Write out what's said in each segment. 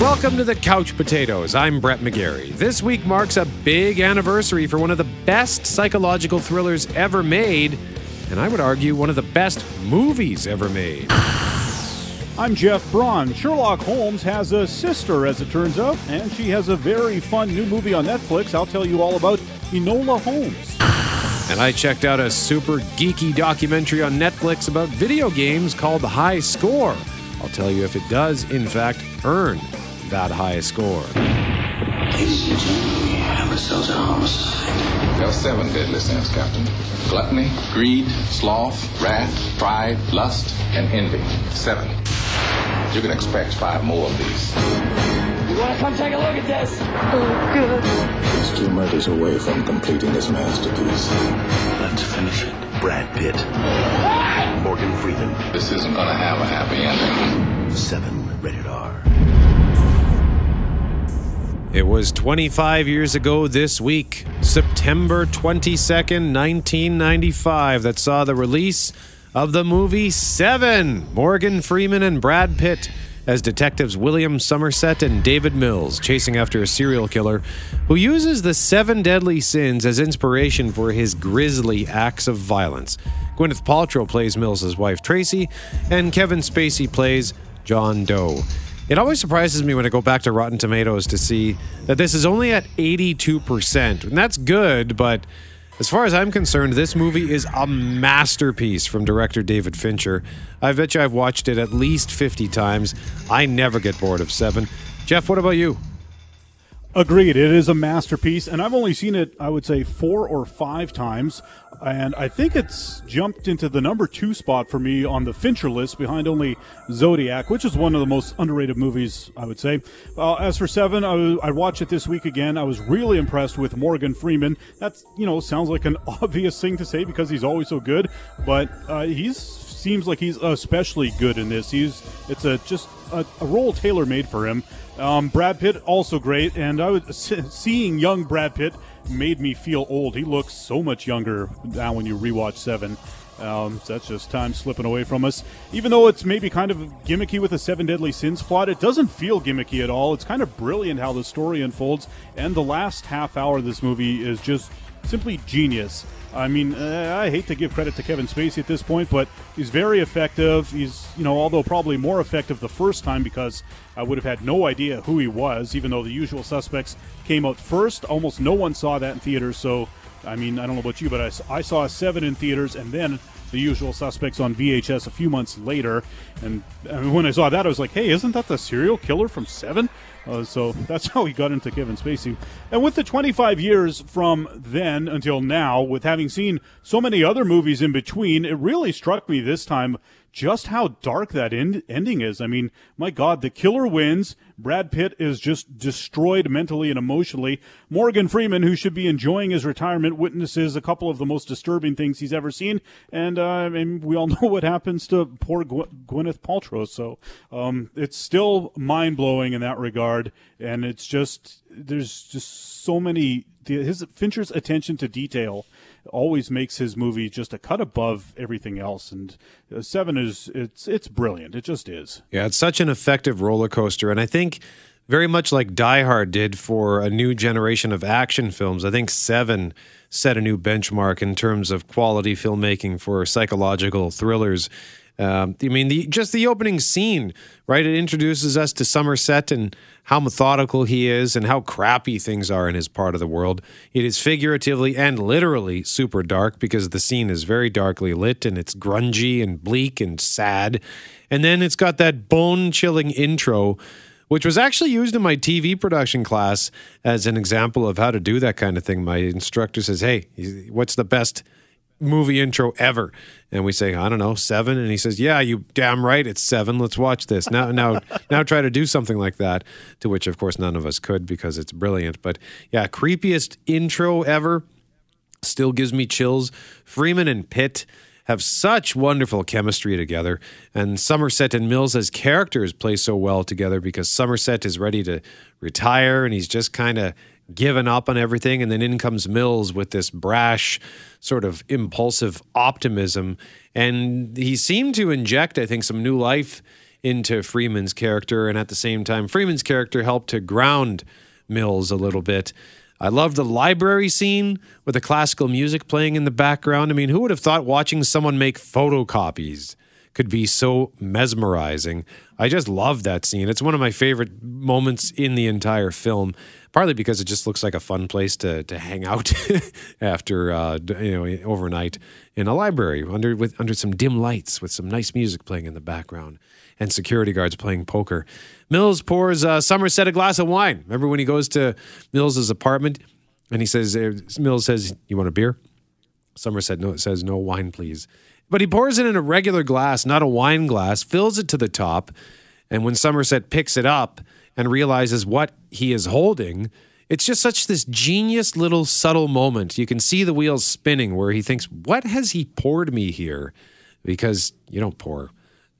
Welcome to the Couch Potatoes. I'm Brett McGarry. This week marks a big anniversary for one of the best psychological thrillers ever made, and I would argue one of the best movies ever made. I'm Jeff Braun. Sherlock Holmes has a sister, as it turns out, and she has a very fun new movie on Netflix. I'll tell you all about Enola Holmes. And I checked out a super geeky documentary on Netflix about video games called The High Score. I'll tell you if it does, in fact, earn that high score. Ladies and gentlemen, we have ourselves a homicide. There are seven deadly sins, Captain. Gluttony, greed, sloth, wrath, pride, lust, and envy. Seven. You can expect five more of these. You want to come take a look at this? Oh, good. He's two murders away from completing his masterpiece. Let's finish it. Brad Pitt. Morgan Freeman. This isn't gonna have a happy ending. Seven. Rated R. It was 25 years ago this week, September 22nd, 1995, that saw the release of the movie Seven. Morgan Freeman and Brad Pitt as detectives William Somerset and David Mills chasing after a serial killer who uses the seven deadly sins as inspiration for his grisly acts of violence. Gwyneth Paltrow plays Mills' wife Tracy, and Kevin Spacey plays John Doe. It always surprises me when I go back to Rotten Tomatoes to see that this is only at 82%. And that's good, but as far as I'm concerned, this movie is a masterpiece from director David Fincher. I bet you I've watched it at least 50 times. I never get bored of Seven. Jeff, what about you? Agreed. It is a masterpiece, and I've only seen it, I would say, four or five times. And I think it's jumped into the number two spot for me on the Fincher list behind only Zodiac, which is one of the most underrated movies, I would say. Uh, as for Seven, I, watched it this week again. I was really impressed with Morgan Freeman. That's, you know, sounds like an obvious thing to say because he's always so good, but uh, he's seems like he's especially good in this. He's it's a just a, a role tailor made for him. Um, Brad Pitt also great, and I was seeing young Brad Pitt made me feel old. He looks so much younger now when you rewatch Seven. Um, so that's just time slipping away from us. Even though it's maybe kind of gimmicky with the Seven Deadly Sins plot, it doesn't feel gimmicky at all. It's kind of brilliant how the story unfolds, and the last half hour of this movie is just simply genius. I mean, uh, I hate to give credit to Kevin Spacey at this point, but he's very effective. He's, you know, although probably more effective the first time because I would have had no idea who he was, even though the usual suspects came out first. Almost no one saw that in theaters, so, I mean, I don't know about you, but I, I saw seven in theaters and then the usual suspects on VHS a few months later. And, and when I saw that, I was like, hey, isn't that the serial killer from Seven? Uh, so that's how he got into Kevin Spacey. And with the 25 years from then until now, with having seen so many other movies in between, it really struck me this time just how dark that end- ending is. I mean, my God, the killer wins. Brad Pitt is just destroyed mentally and emotionally. Morgan Freeman, who should be enjoying his retirement, witnesses a couple of the most disturbing things he's ever seen. And, uh, I mean, we all know what happens to poor Gw- Gwyneth Paltrow. So um, it's still mind blowing in that regard. And it's just, there's just so many, his Fincher's attention to detail always makes his movie just a cut above everything else. And uh, Seven is it's it's brilliant. It just is. Yeah, it's such an effective roller coaster, and I think very much like Die Hard did for a new generation of action films. I think Seven set a new benchmark in terms of quality filmmaking for psychological thrillers. Um, I mean, the, just the opening scene, right? It introduces us to Somerset and how methodical he is and how crappy things are in his part of the world. It is figuratively and literally super dark because the scene is very darkly lit and it's grungy and bleak and sad. And then it's got that bone chilling intro which was actually used in my TV production class as an example of how to do that kind of thing. My instructor says, Hey, what's the best movie intro ever? And we say, I don't know, seven. And he says, Yeah, you damn right, it's seven. Let's watch this. Now now now try to do something like that. To which of course none of us could because it's brilliant. But yeah, creepiest intro ever. Still gives me chills. Freeman and Pitt have such wonderful chemistry together. And Somerset and Mills as characters play so well together because Somerset is ready to retire and he's just kind of given up on everything. And then in comes Mills with this brash, sort of impulsive optimism. And he seemed to inject, I think, some new life into Freeman's character, and at the same time, Freeman's character helped to ground Mills a little bit. I love the library scene with the classical music playing in the background. I mean, who would have thought watching someone make photocopies could be so mesmerizing? I just love that scene. It's one of my favorite moments in the entire film, partly because it just looks like a fun place to to hang out after uh, you know overnight in a library under with under some dim lights with some nice music playing in the background and security guards playing poker. Mills pours uh, Somerset a glass of wine. Remember when he goes to Mills's apartment and he says, uh, Mills says, "You want a beer?" Somerset no, says, "No wine, please." But he pours it in a regular glass, not a wine glass, fills it to the top, and when Somerset picks it up and realizes what he is holding, it's just such this genius little subtle moment. You can see the wheels spinning where he thinks, "What has he poured me here?" Because you don't pour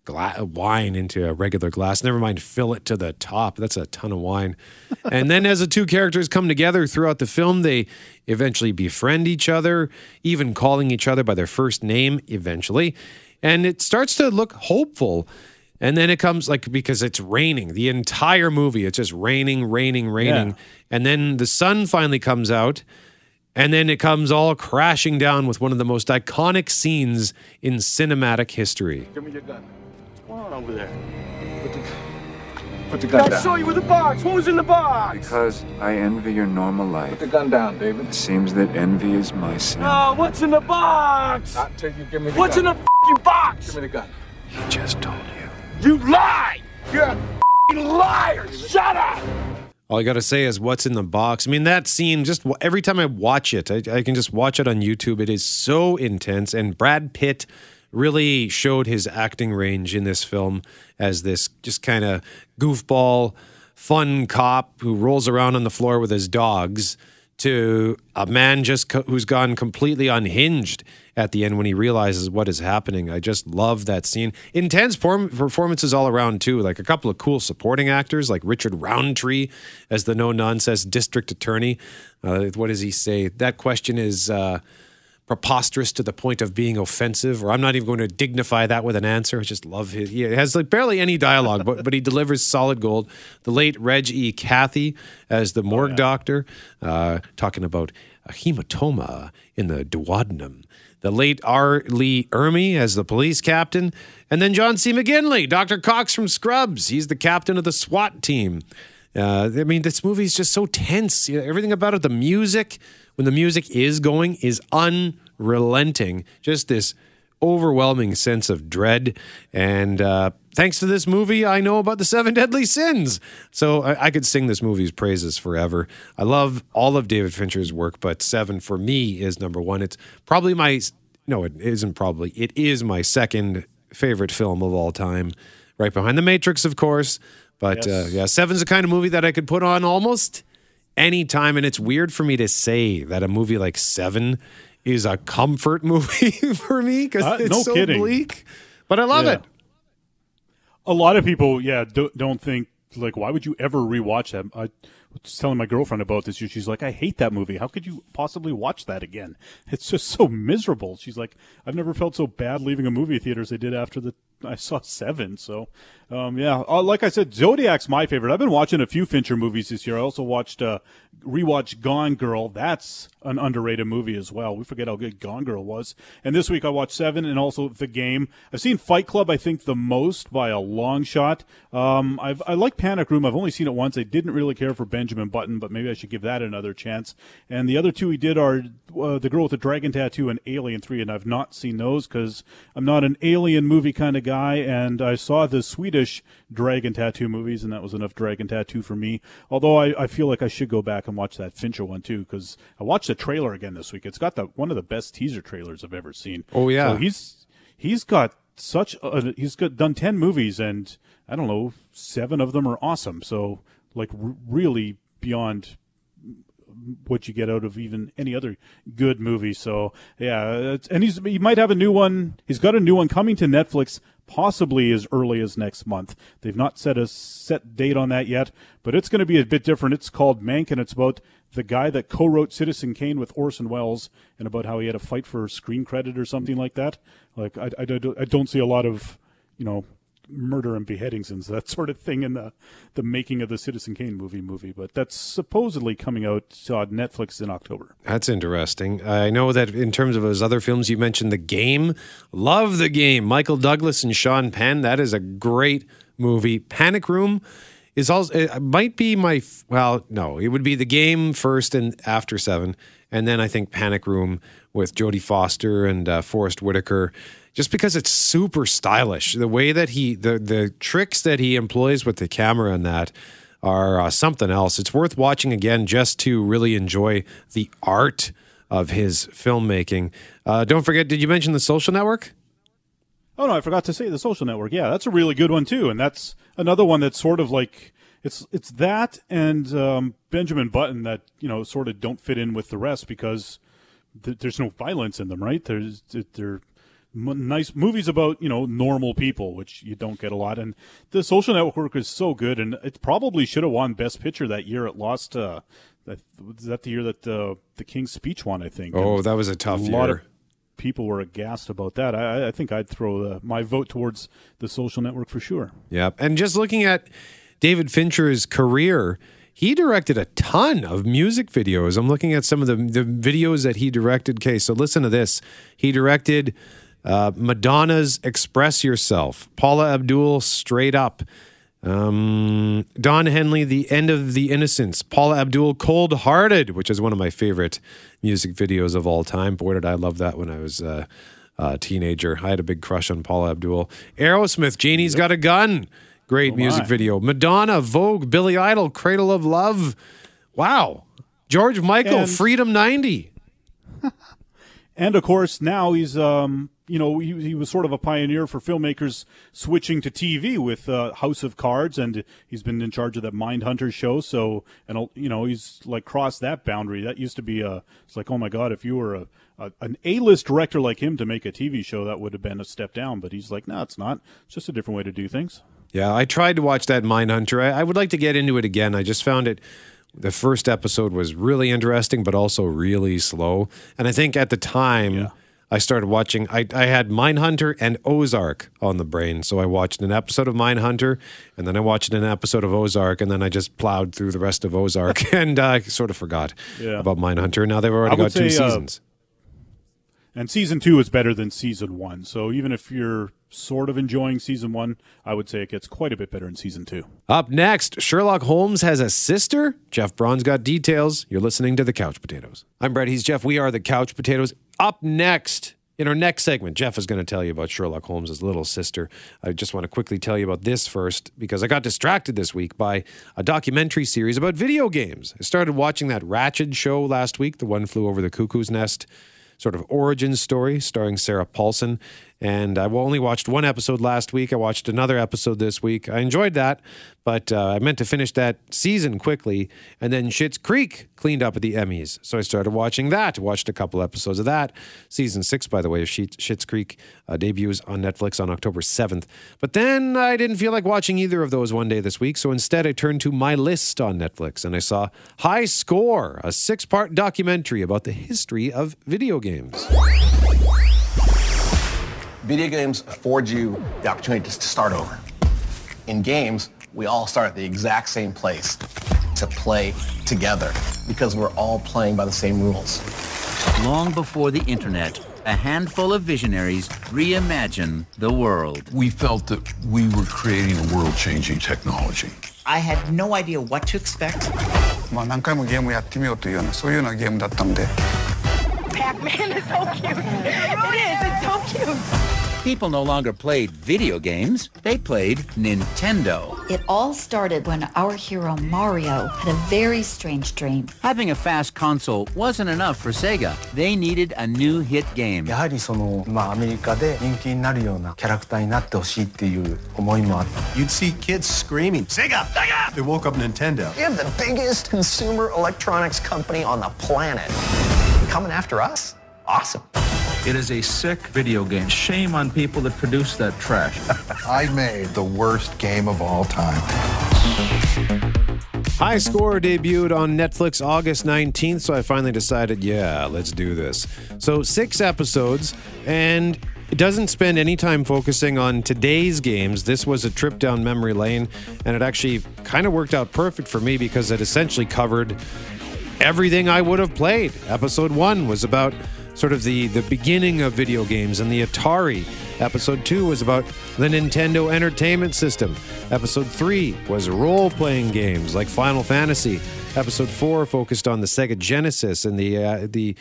gla- wine into a regular glass. Never mind, fill it to the top. That's a ton of wine. and then, as the two characters come together throughout the film, they eventually befriend each other, even calling each other by their first name eventually. And it starts to look hopeful. And then it comes like because it's raining the entire movie. It's just raining, raining, raining. Yeah. And then the sun finally comes out. And then it comes all crashing down with one of the most iconic scenes in cinematic history. Give me your gun. What's going on over there? Put the, put the gun down. I saw you with the box. What was in the box? Because I envy your normal life. Put the gun down, David. It seems that envy is my sin. No, what's in the box? Not till you give me the What's in gun. the f***ing box? Give me the gun. He just told you. You lie! You're a liar! Shut up! All I got to say is what's in the box. I mean, that scene, just every time I watch it, I, I can just watch it on YouTube. It is so intense. And Brad Pitt really showed his acting range in this film as this just kind of goofball, fun cop who rolls around on the floor with his dogs to a man just co- who's gone completely unhinged at the end when he realizes what is happening. I just love that scene. Intense performances all around too, like a couple of cool supporting actors, like Richard Roundtree as the no nonsense district attorney. Uh, what does he say? That question is. Uh, preposterous to the point of being offensive, or I'm not even going to dignify that with an answer. I just love his. He has like barely any dialogue, but but he delivers solid gold. The late Reg E. Cathey as the morgue doctor, uh, talking about a hematoma in the duodenum. The late R. Lee Ermey as the police captain, and then John C. McGinley, Dr. Cox from Scrubs. He's the captain of the SWAT team. Uh, I mean, this movie is just so tense. You know, everything about it, the music, when the music is going, is unrelenting. Just this overwhelming sense of dread. And uh, thanks to this movie, I know about the seven deadly sins. So I, I could sing this movie's praises forever. I love all of David Fincher's work, but Seven for me is number one. It's probably my, no, it isn't probably, it is my second favorite film of all time, right behind The Matrix, of course. But uh, yeah, Seven's the kind of movie that I could put on almost anytime. And it's weird for me to say that a movie like Seven is a comfort movie for me because Uh, it's no so kidding. bleak. But I love Yeah. it. A lot of people, yeah, do, don't think like why would you ever rewatch that? I was telling my girlfriend about this. She's like, I hate that movie. How could you possibly watch that again? It's just so miserable. She's like, I've never felt so bad leaving a movie theater as I did after the I saw Seven. So, um, yeah, uh, like I said, Zodiac's my favorite. I've been watching a few Fincher movies this year. I also watched uh, rewatched Gone Girl. That's an underrated movie as well. We forget how good Gone Girl was. And this week I watched Seven and also The Game. I've seen Fight Club. I think the most by a long shot. Um, I've I like Panic Room. I've only seen it once. I didn't really care for Benjamin Button, but maybe I should give that another chance. And the other two we did are uh, The Girl with the Dragon Tattoo and Alien Three, and I've not seen those because I'm not an alien movie kind of guy. And I saw the Swedish Dragon Tattoo movies, and that was enough Dragon Tattoo for me. Although I, I feel like I should go back and watch that Fincher one too because I watched the trailer again this week. It's got the one of the best teaser trailers I've ever seen. Oh, yeah. so he's he's got such a, he's got done 10 movies and i don't know seven of them are awesome so like r- really beyond what you get out of even any other good movie so yeah and he's he might have a new one he's got a new one coming to netflix possibly as early as next month they've not set a set date on that yet but it's going to be a bit different it's called mank and it's about the guy that co-wrote Citizen Kane with Orson Welles and about how he had a fight for screen credit or something like that. Like I, I, I don't see a lot of you know murder and beheadings and that sort of thing in the the making of the Citizen Kane movie movie. But that's supposedly coming out on Netflix in October. That's interesting. I know that in terms of his other films, you mentioned The Game. Love The Game. Michael Douglas and Sean Penn. That is a great movie. Panic Room is also might be my well, no, it would be The Game first and after Seven, and then I think Panic Room with Jodie Foster and uh, Forest Whitaker. Just because it's super stylish, the way that he, the the tricks that he employs with the camera and that are uh, something else. It's worth watching again just to really enjoy the art of his filmmaking. Uh, don't forget, did you mention the social network? Oh no, I forgot to say the social network. Yeah, that's a really good one too, and that's another one that's sort of like it's it's that and um, Benjamin Button that you know sort of don't fit in with the rest because th- there's no violence in them, right? There's they're m- nice movies about you know normal people, which you don't get a lot. And the Social Network is so good, and it probably should have won Best Picture that year. It lost. Uh, that, was that the year that uh, the King's Speech won? I think. Oh, And that was a tough a lot year. of people were aghast about that. I, I think I'd throw the, my vote towards the Social Network for sure. Yeah. And just looking at David Fincher's career, he directed a ton of music videos. I'm looking at some of the, the videos that he directed. Okay, so listen to this. He directed uh, Madonna's Express Yourself, Paula Abdul, Straight Up, um, Don Henley, The End of the Innocence, Paula Abdul, Cold Hearted, which is one of my favorite music videos of all time. Boy, did I love that when I was uh, a teenager. I had a big crush on Paula Abdul. Aerosmith, Janie's Got a Gun. Great music video. Madonna, Vogue, Billy Idol, Cradle of Love. Wow. George Michael, And- Freedom 90. And of course, now he's, um, you know, he, he was sort of a pioneer for filmmakers switching to TV with uh, House of Cards, and he's been in charge of that Mindhunter show. So, and uh, you know, he's like crossed that boundary. That used to be a, it's like, oh my God, if you were a, a an A-list director like him to make a TV show, that would have been a step down. But he's like, no, it's not. It's just a different way to do things. Yeah, I tried to watch that Mindhunter. I, I would like to get into it again. I just found it. The first episode was really interesting, but also really slow. And I think at the time I started watching, I, I had Mindhunter and Ozark on the brain. So I watched an episode of Mindhunter, and then I watched an episode of Ozark, and then I just plowed through the rest of Ozark and uh, sort of forgot Yeah. about Mindhunter. Now they've already got two say, uh, seasons. And season two is better than season one. So even if you're sort of enjoying season one, I would say it gets quite a bit better in season two. Up next, Sherlock Holmes has a sister. Jeff Braun's got details. You're listening to the Couch Potatoes. I'm Brett. He's Jeff. We are the Couch Potatoes. Up next, in our next segment, Jeff is going to tell you about Sherlock Holmes' little sister. I just want to quickly tell you about this first because I got distracted this week by a documentary series about video games. I started watching that Ratched show last week, The One Flew Over the Cuckoo's Nest sort of origin story starring Sarah Paulson. And I only watched one episode last week. I watched another episode this week. I enjoyed that, but uh, I meant to finish that season quickly. And then Schitt's Creek cleaned up at the Emmys. So I started watching that. Watched a couple episodes of that. Season six, by the way, of Schitt's Creek uh, debuts on Netflix on October 7th. But then I didn't feel like watching either of those one day this week. So instead, I turned to my list on Netflix and I saw High Score, a six part documentary about the history of video games. Video games afford you the opportunity to start over. In games, we all start at the exact same place to play together because we're all playing by the same rules. Long before the internet, a handful of visionaries reimagined the world. We felt that we were creating a world-changing technology. I had no idea what to expect. まあ何回もゲームやってみようというようなそういうようなゲームだったんで Pac-Man is so cute. It is. It's so cute. People no longer played video games, they played Nintendo. It all started when our hero Mario had a very strange dream. Having a fast console wasn't enough for Sega. They needed a new hit game. やはりそのまあアメリカで人気になるようなキャラクターになってほしいっていう思いもあった You'd see kids screaming, Sega! Sega! They woke up Nintendo. We have the biggest consumer electronics company on the planet. Coming after us? Awesome. It is a sick video game. Shame on people that produce that trash. I made the worst game of all time. High Score debuted on Netflix August 19th, so I finally decided, yeah, let's do this. So, six episodes, and it doesn't spend any time focusing on today's games. This was a trip down memory lane, and it actually kind of worked out perfect for me because it essentially covered everything I would have played. Episode one was about sort of the, the beginning of video games and the Atari. Episode two was about the Nintendo Entertainment System. Episode three was role playing games like Final Fantasy. Episode four focused on the Sega Genesis and the uh, the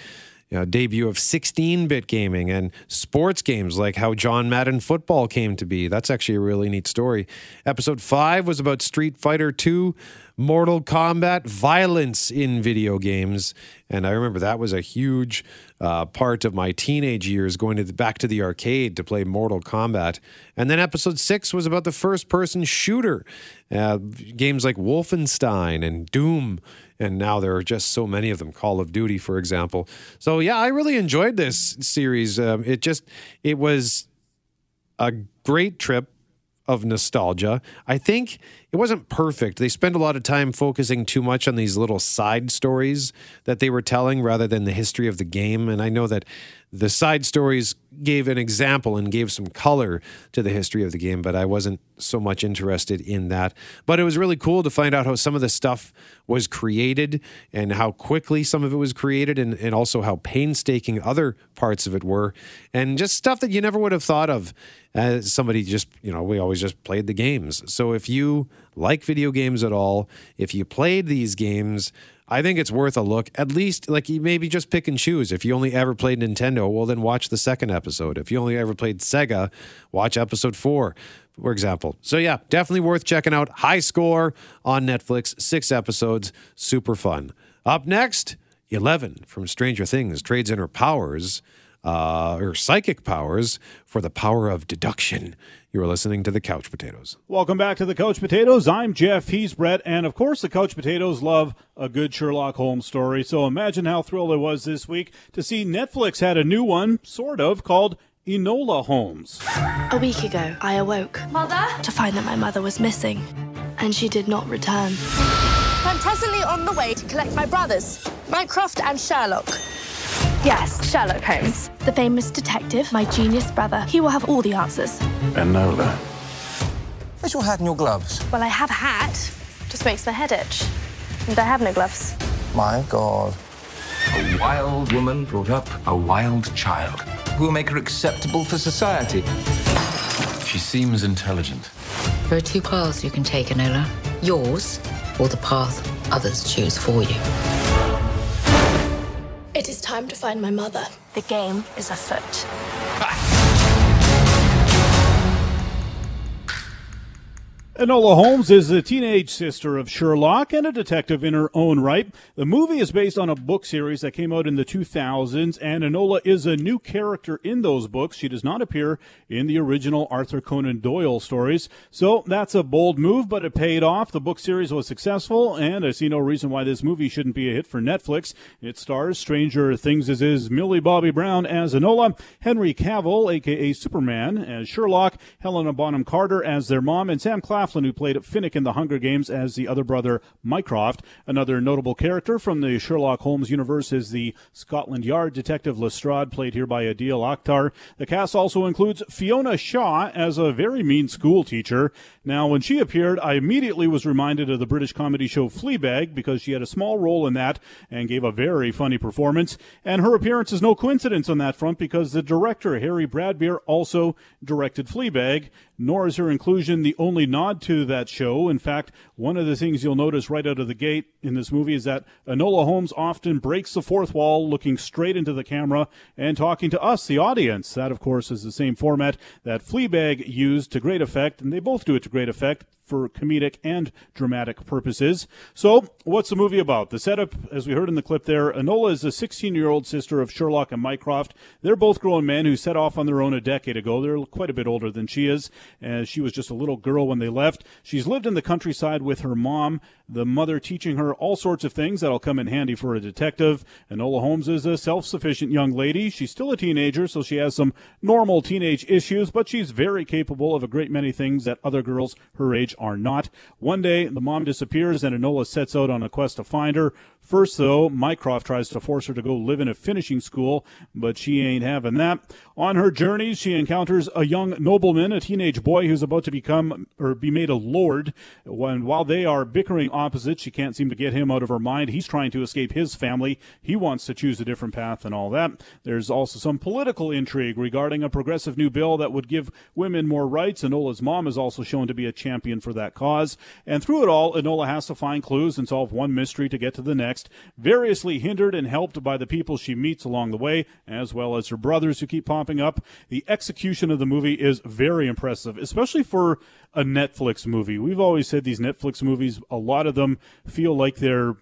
you know, debut of 16-bit gaming and sports games like how John Madden football came to be. That's actually a really neat story. Episode 5 was about Street Fighter 2, Mortal Kombat, violence in video games. And I remember that was a huge uh, part of my teenage years going to the, back to the arcade to play Mortal Kombat. And then episode 6 was about the first-person shooter. Uh, games like Wolfenstein and Doom and now there are just so many of them. Call of duty for example. So yeah i really enjoyed this series. Um, it just it was a great trip of nostalgia. I think it wasn't perfect they spent a lot of time focusing too much on these little side stories that they were telling rather than the history of the game and i know that the side stories gave an example and gave some color to the history of the game, but I wasn't so much interested in that. But it was really cool to find out how some of the stuff was created and how quickly some of it was created, and, and also how painstaking other parts of it were, and just stuff that you never would have thought of as somebody just, you know, we always just played the games. So if you like video games at all, if you played these games, I think it's worth a look. At least, like, you maybe just pick and choose. If you only ever played Nintendo, well, then watch the second episode. If you only ever played Sega, watch episode four, for example. So, yeah, definitely worth checking out. High score on Netflix, six episodes, super fun. Up next, 11 from Stranger Things trades in her powers, uh, or psychic powers, for the power of deduction. You are listening to the Couch Potatoes. Welcome back to the Couch Potatoes. I'm Jeff. He's Brett. And of course, the Couch Potatoes love a good Sherlock Holmes story. So imagine how thrilled I was this week to see Netflix had a new one, sort of, called Enola Holmes. A week ago, I awoke. Mother? To find that my mother was missing, and she did not return. I'm presently on the way to collect my brothers, Mycroft and Sherlock. Yes, Sherlock Holmes. The famous detective, my genius brother. He will have all the answers. Enola. Where's your hat and your gloves? Well, I have a hat. Just makes my head itch. And I have no gloves. My God. A wild woman brought up a wild child who will make her acceptable for society. She seems intelligent. There are two paths you can take, Enola. Yours, or the path others choose for you. It is time to find my mother. The game is afoot. Enola Holmes is the teenage sister of Sherlock and a detective in her own right. The movie is based on a book series that came out in the 2000s, and Enola is a new character in those books. She does not appear in the original Arthur Conan Doyle stories. So that's a bold move, but it paid off. The book series was successful, and I see no reason why this movie shouldn't be a hit for Netflix. It stars Stranger Things as is Millie Bobby Brown as Enola, Henry Cavill, aka Superman, as Sherlock, Helena Bonham Carter as their mom, and Sam Claflin Claflin, who played Finnick in The Hunger Games as the other brother, Mycroft. Another notable character from the Sherlock Holmes universe is the Scotland Yard detective Lestrade, played here by Adil Akhtar. The cast also includes Fiona Shaw as a very mean school teacher. Now, when she appeared, I immediately was reminded of the British comedy show Fleabag because she had a small role in that and gave a very funny performance. And her appearance is no coincidence on that front because the director, Harry Bradbeer, also directed Fleabag nor is her inclusion the only nod to that show. In fact, one of the things you'll notice right out of the gate in this movie is that Enola Holmes often breaks the fourth wall, looking straight into the camera and talking to us, the audience. That, of course, is the same format that Fleabag used to great effect, and they both do it to great effect for comedic and dramatic purposes. So, what's the movie about? The setup, as we heard in the clip there, Enola is the 16 year old sister of Sherlock and Mycroft. They're both grown men who set off on their own a decade ago. They're quite a bit older than she is, as she was just a little girl when they left. She's lived in the countryside with her mom, the mother teaching her all sorts of things that'll come in handy for a detective. Enola Holmes is a self sufficient young lady. She's still a teenager, so she has some normal teenage issues, but she's very capable of a great many things that other girls her age are not. One day, the mom disappears and Enola sets out on a quest to find her. First, though, Mycroft tries to force her to go live in a finishing school, but she ain't having that. On her journeys, she encounters a young nobleman, a teenage boy who's about to become or be made a lord. When while they are bickering opposites, she can't seem to get him out of her mind. He's trying to escape his family. He wants to choose a different path and all that. There's also some political intrigue regarding a progressive new bill that would give women more rights. Enola's mom is also shown to be a champion for that cause. And through it all, Enola has to find clues and solve one mystery to get to the next, variously hindered and helped by the people she meets along the way, as well as her brothers who keep popping up. The execution of the movie is very impressive, especially for a Netflix movie. We've always said these Netflix movies, a lot of them feel like they're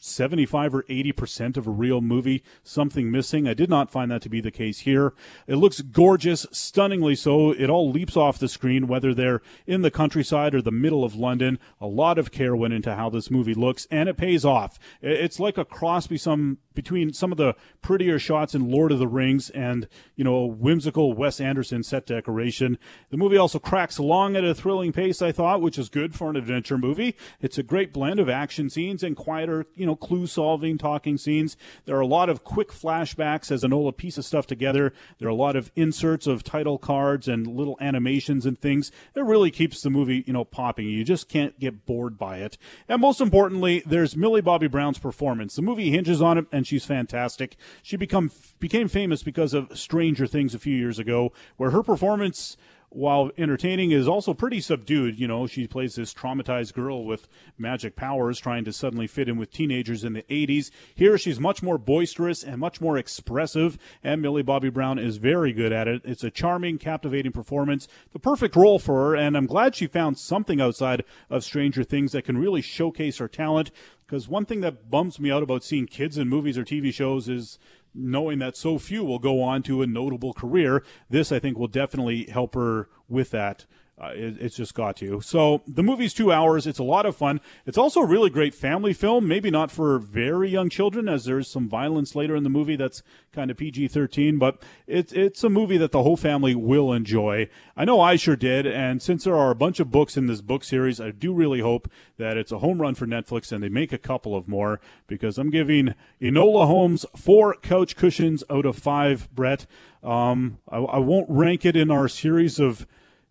75 or 80% of a real movie, something missing. I did not find that to be the case here. It looks gorgeous, stunningly so. It all leaps off the screen, whether they're in the countryside or the middle of London. A lot of care went into how this movie looks, and it pays off. It's like a cross be some, between some of the prettier shots in Lord of the Rings and, you know, a whimsical Wes Anderson set decoration. The movie also cracks along at a thrilling pace, I thought, which is good for an adventure movie. It's a great blend of action scenes and quieter, you know, clue solving, talking scenes. There are a lot of quick flashbacks as Enola pieces stuff together. There are a lot of inserts of title cards and little animations and things. It really keeps the movie, you know, popping. You just can't get bored by it. And most importantly, there's Millie Bobby Brown's performance. The movie hinges on it, and she's fantastic. She become became famous because of Stranger Things a few years ago, where her performance while entertaining, is also pretty subdued. You know, she plays this traumatized girl with magic powers trying to suddenly fit in with teenagers in the 80s. Here, she's much more boisterous and much more expressive, and Millie Bobby Brown is very good at it. It's a charming, captivating performance, the perfect role for her, and I'm glad she found something outside of Stranger Things that can really showcase her talent. Because one thing that bums me out about seeing kids in movies or TV shows is knowing that so few will go on to a notable career. This, I think, will definitely help her with that. Uh, it, it's just got to. So the movie's two hours. It's a lot of fun. It's also a really great family film. Maybe not for very young children, as there's some violence later in the movie that's kind of PG-13. But it's it's a movie that the whole family will enjoy. I know I sure did. And since there are a bunch of books in this book series, I do really hope that it's a home run for Netflix and they make a couple of more because I'm giving Enola Holmes four couch cushions out of five. Brett, um, I, I won't rank it in our series of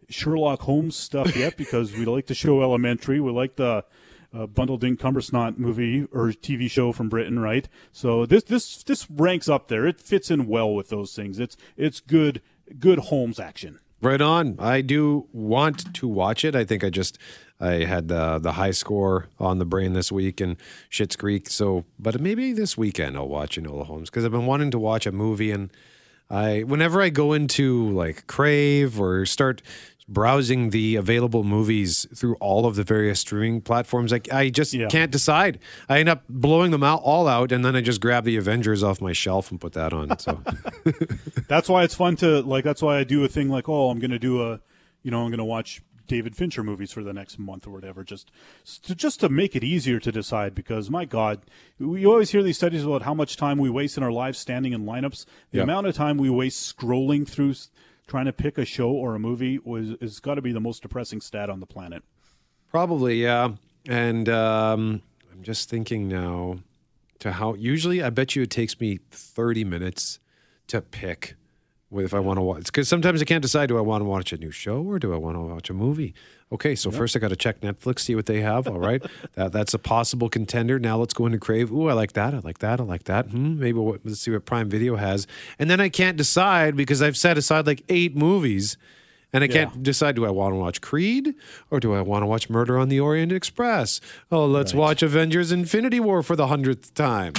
Sherlock Holmes stuff yet because we like the show Elementary. We like the uh, Bundle Dink Cumbersnot movie or TV show from Britain, right? So this this this ranks up there. It fits in well with those things. It's it's good good Holmes action. Right on. I do want to watch it. I think I just I had the the high score on the brain this week and Schitt's Creek. So, but maybe this weekend I'll watch Enola Holmes because I've been wanting to watch a movie and I whenever I go into like Crave or start browsing the available movies through all of the various streaming platforms, I, I just Yeah. can't decide. I end up blowing them out all out, and then I just grab the Avengers off my shelf and put that on. So That's why it's fun to like. That's why I do a thing like, oh, I'm going to do a, you know, I'm going to watch David Fincher movies for the next month or whatever, just to, just to make it easier to decide. Because my God, we always hear these studies about how much time we waste in our lives standing in lineups. The Yeah. amount of time we waste scrolling through, trying to pick a show or a movie was is got to be the most depressing stat on the planet. Probably, yeah. And um, I'm just thinking now to how usually I bet you it takes me 30 minutes to pick if I want to watch. Because sometimes I can't decide do I want to watch a new show or do I want to watch a movie? Okay, so first I got to check Netflix, see what they have. All right, that that's a possible contender. Now let's go into Crave. Ooh, I like that. I like that. I like that. Hmm, maybe what, let's see what Prime Video has. And then I can't decide because I've set aside like eight movies. And I can't decide do I want to watch Creed or do I want to watch Murder on the Orient Express? Oh, let's watch Avengers Infinity War for the hundredth time.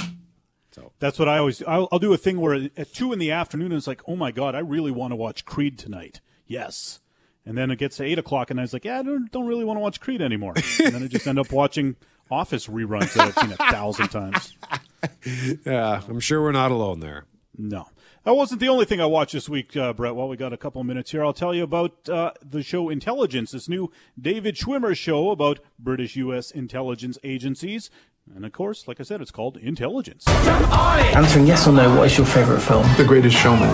That's what I always. I'll, I'll do a thing where at two in the afternoon it's like, oh my god, I really want to watch Creed tonight. Yes, and then it gets to eight o'clock, and I was like, yeah, I don't, don't really want to watch Creed anymore. and then I just end up watching Office reruns that I've seen a thousand times. Yeah, I'm sure we're not alone there. No. That wasn't the only thing I watched this week, uh, Brett. While we got a couple of minutes here, I'll tell you about uh, the show Intelligence, this new David Schwimmer show about British U.S. intelligence agencies. And of course, like I said, it's called Intelligence. Answering yes or no, what is your favourite film? The Greatest Showman.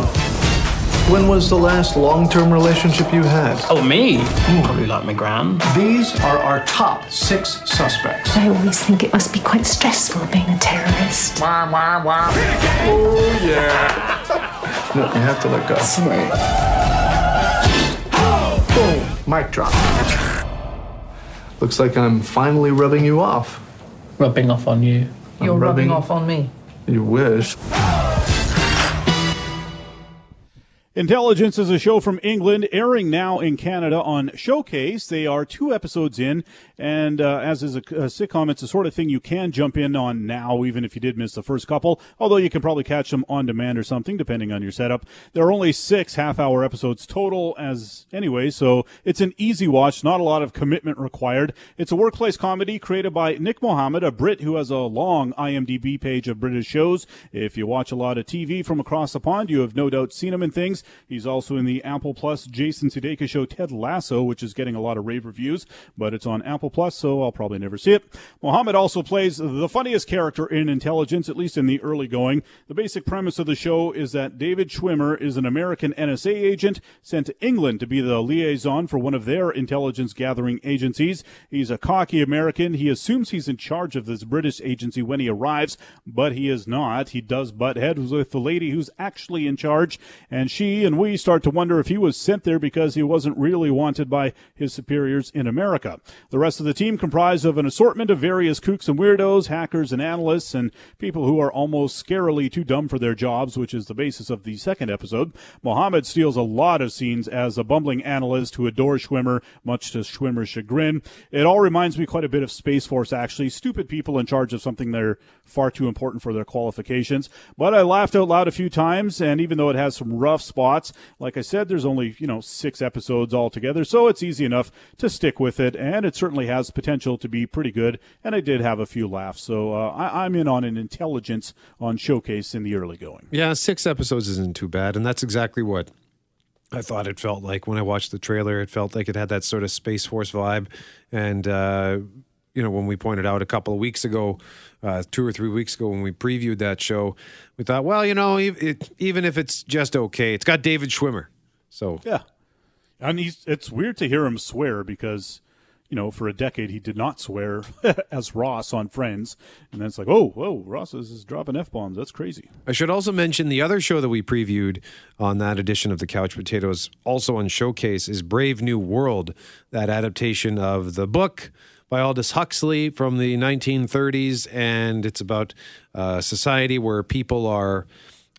When was the last long-term relationship you had? Oh, me? Probably like my gran. These are our top six suspects. I always think it must be quite stressful being a terrorist. Wah, wah, wah. Oh, yeah. no, you have to let go. Sorry. Boom. Mic drop. Looks like I'm finally rubbing you off. Rubbing off on you. You're rubbing off on me. You wish. Intelligence is a show from England, airing now in Canada on Showcase. They are two episodes in, and uh, as is a, a, sitcom, it's the sort of thing you can jump in on now, even if you did miss the first couple. Although you can probably catch them on demand or something, depending on your setup. There are only six half-hour episodes total, as anyway, so it's an easy watch. Not a lot of commitment required. It's a workplace comedy created by Nick Mohammed, a Brit who has a long IMDb page of British shows. If you watch a lot of TV from across the pond, you have no doubt seen him in things. He's also in the Apple Plus Jason Sudeikis show Ted Lasso, which is getting a lot of rave reviews, but it's on Apple Plus, so I'll probably never see it. Mohammed also plays the funniest character in Intelligence, at least in the early going. The basic premise of the show is that David Schwimmer is an American NSA agent sent to England to be the liaison for one of their intelligence gathering agencies. He's a cocky American. He assumes he's in charge of this British agency when he arrives, but he is not. He does butt heads with the lady who's actually in charge, and she and we start to wonder if he was sent there because he wasn't really wanted by his superiors in America. The rest of the team comprised of an assortment of various kooks and weirdos, hackers and analysts, and people who are almost scarily too dumb for their jobs, which is the basis of the second episode. Mohammed steals a lot of scenes as a bumbling analyst who adores Schwimmer, much to Schwimmer's chagrin. It all reminds me quite a bit of Space Force, actually. Stupid people in charge of something they're far too important for their qualifications. But I laughed out loud a few times, and even though it has some rough spots, like I said, there's only, you know, six episodes altogether, so it's easy enough to stick with it, and it certainly has potential to be pretty good, and I did have a few laughs, so uh, I, I'm in on an intelligence on Showcase in the early going. Yeah, six episodes isn't too bad, and that's exactly what I thought it felt like when I watched the trailer. It felt like it had that sort of Space Force vibe, and uh, you know, when we pointed out a couple of weeks ago, uh, two or three weeks ago, when we previewed that show, we thought, well, you know, it, even if it's just okay, it's got David Schwimmer, so yeah, and he's it's weird to hear him swear because. You know, for a decade he did not swear as Ross on Friends, and then it's like, oh, whoa, Ross is, is dropping f bombs. That's crazy. I should also mention the other show that we previewed on that edition of the Couch Potatoes, also on Showcase, is Brave New World, that adaptation of the book by Aldous Huxley from the 1930s, and it's about uh, a society where people are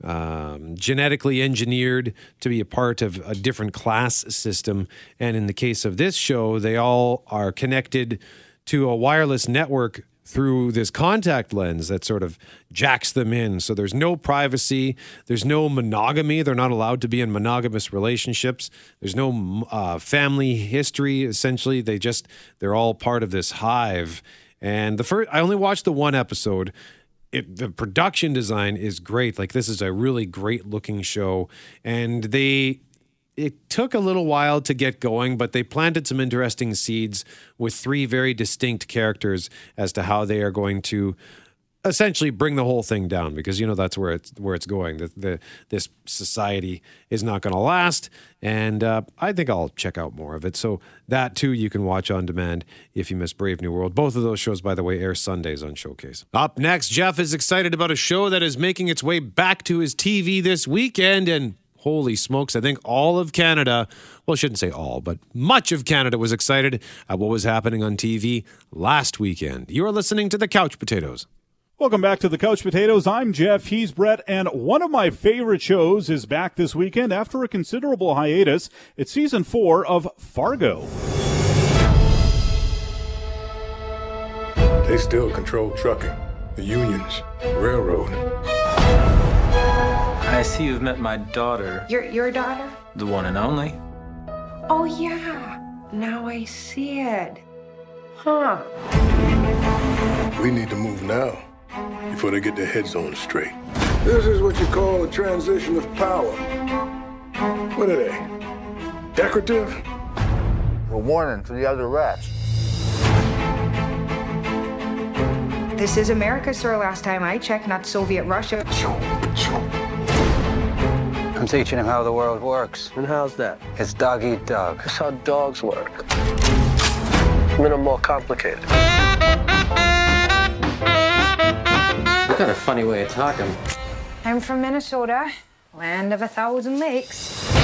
um, genetically engineered to be a part of a different class system. And in the case of this show, they all are connected to a wireless network through this contact lens that sort of jacks them in. So there's no privacy, there's no monogamy. They're not allowed to be in monogamous relationships. There's no uh, family history. Essentially, they just they're all part of this hive. And the first, I only watched the one episode. It, the production design is great. Like this is a really great looking show, and they it took a little while to get going, but they planted some interesting seeds with three very distinct characters as to how they are going to essentially bring the whole thing down because you know that's where it's where it's going. The, the this society is not going to last, and uh, I think I'll check out more of it. So that too you can watch on demand if you miss Brave New World. Both of those shows, by the way, air Sundays on Showcase. Up next, Jeff is excited about a show that is making its way back to his TV this weekend and holy smokes, I think all of Canada, well, I shouldn't say all, but much of Canada was excited at what was happening on TV last weekend. You are listening to the Couch Potatoes. Welcome back to the Couch Potatoes. I'm Jeff. He's Brett. And one of my favorite shows is back this weekend after a considerable hiatus. It's season four of Fargo. They still control trucking, the unions, the railroad. I see you've met my daughter. Your your daughter? The one and only. Oh yeah. Now I see it. Huh. We need to move now before they get their heads on straight. This is what you call a transition of power. What are they? Decorative? A warning to the other rats. This is America, sir. Last time I checked, not Soviet Russia. I'm teaching him how the world works. And how's that? It's dog eat dog. That's how dogs work. A little more complicated. Got a funny way of talking. I'm from Minnesota, land of a thousand lakes.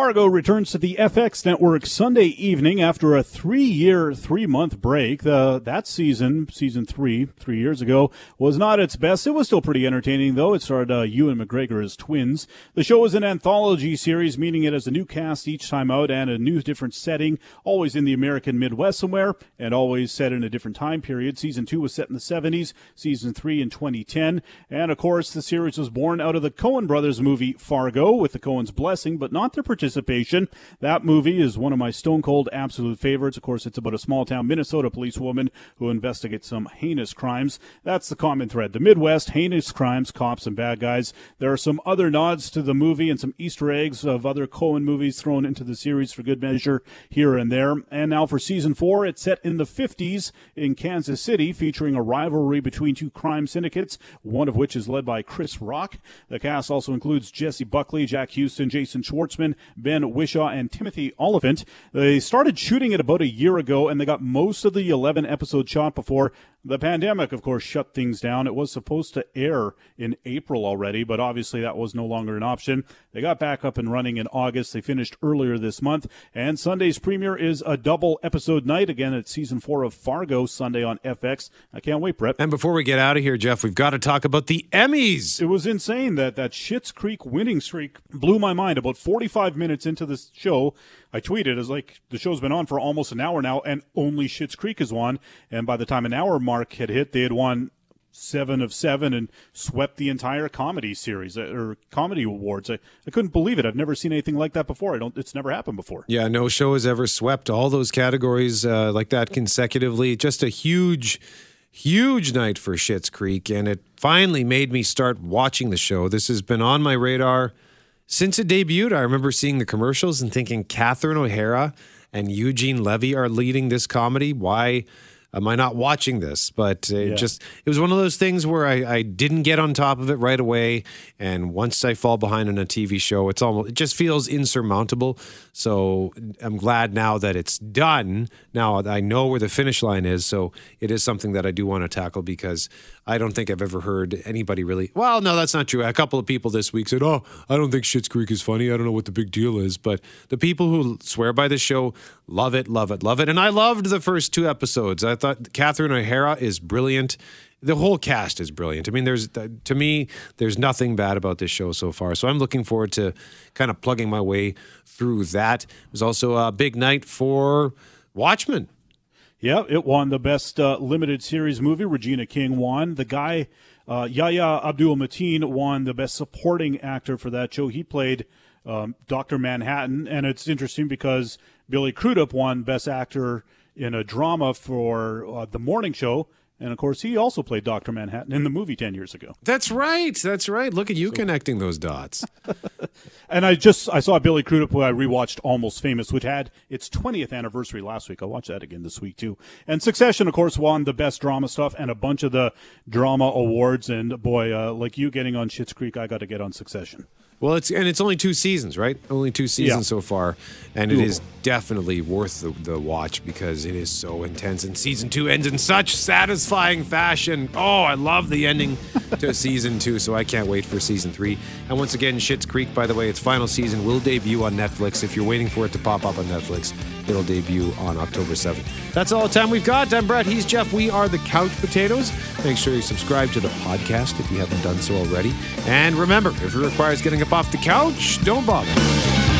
Fargo returns to the FX network Sunday evening after a three-year, three-month break. The, that season, season three, three years ago, was not its best. It was still pretty entertaining, though. It starred uh, Ewan McGregor as twins. The show is an anthology series, meaning it has a new cast each time out and a new different setting, always in the American Midwest somewhere, and always set in a different time period. Season two was set in the 70s, season three in 2010, and of course, the series was born out of the Coen brothers movie Fargo, with the Coens' blessing, but not their participation. That movie is one of my stone cold absolute favorites. Of course, it's about a small town Minnesota policewoman who investigates some heinous crimes. That's the common thread. The Midwest, heinous crimes, cops, and bad guys. There are some other nods to the movie and some Easter eggs of other Coen movies thrown into the series for good measure here and there. And now for season four, it's set in the 50s in Kansas City, featuring a rivalry between two crime syndicates, one of which is led by Chris Rock. The cast also includes Jessie Buckley, Jack Huston, Jason Schwartzman, Ben Whishaw, and Timothy Olyphant. They started shooting it about a year ago, and they got most of the 11 episodes shot before the pandemic, of course, shut things down. It was supposed to air in April already, but obviously that was no longer an option. They got back up and running in August. They finished earlier this month, and Sunday's premiere is a double episode night. Again, it's season four of Fargo Sunday on FX. I can't wait, Brett. And before we get out of here, Jeff, we've got to talk about the Emmys. It was insane that that Schitt's Creek winning streak blew my mind. About 45 minutes into the show, I tweeted as like the show's been on for almost an hour now, and only Schitt's Creek is won. And by the time an hour mark had hit, they had won seven of seven and swept the entire comedy series uh, or comedy awards. I, I couldn't believe it. I've never seen anything like that before. I don't. It's never happened before. Yeah, no show has ever swept all those categories uh, like that consecutively. Just a huge, huge night for Schitt's Creek, and it finally made me start watching the show. This has been on my radar since it debuted. I remember seeing the commercials and thinking Catherine O'Hara and Eugene Levy are leading this comedy. Why? am I not watching this? But it Yeah. just it was one of those things where I, I didn't get on top of it right away, and once I fall behind on a TV show, it's almost it just feels insurmountable. So I'm glad now that it's done. Now I know where the finish line is, so it is something that I do want to tackle because I don't think I've ever heard anybody really. Well, no, that's not true. A couple of people this week said, "Oh, I don't think Schitt's Creek is funny. I don't know what the big deal is." But the people who swear by the show love it, love it, love it. And I loved the first two episodes. I thought Catherine O'Hara is brilliant. The whole cast is brilliant. I mean, there's uh, to me, there's nothing bad about this show so far. So I'm looking forward to kind of plugging my way through that. It was also a big night for Watchmen. Yeah, it won the best uh, limited series movie. Regina King won. The guy, uh, Yahya Abdul Mateen, won the best supporting actor for that show. He played um, Dr. Manhattan. And it's interesting because Billy Crudup won best actor in a drama for uh, The Morning Show. And of course, he also played Dr. Manhattan in the movie 10 years ago. That's right. That's right. Look at you connecting those dots. And I just I saw Billy Crudup who I rewatched Almost Famous, which had its 20th anniversary last week. I'll watch that again this week too. And Succession, of course, won the best drama stuff and a bunch of the drama awards. And boy, uh, like you getting on Schitt's Creek, I got to get on Succession. Well, it's and it's only two seasons, right? Only two seasons Yeah. so far, and it is definitely worth the, the watch because it is so intense. And season two ends in such satisfying fashion. Oh, I love the ending to season two, so I can't wait for season three. And once again, Schitt's Creek, by the way, its final season will debut on Netflix. If you're waiting for it to pop up on Netflix, it'll debut on October 7th. That's all the time we've got. I'm Brett. He's Jeff. We are the Couch Potatoes. Make sure you subscribe to the podcast if you haven't done so already. And remember, if it requires getting up off the couch, don't bother.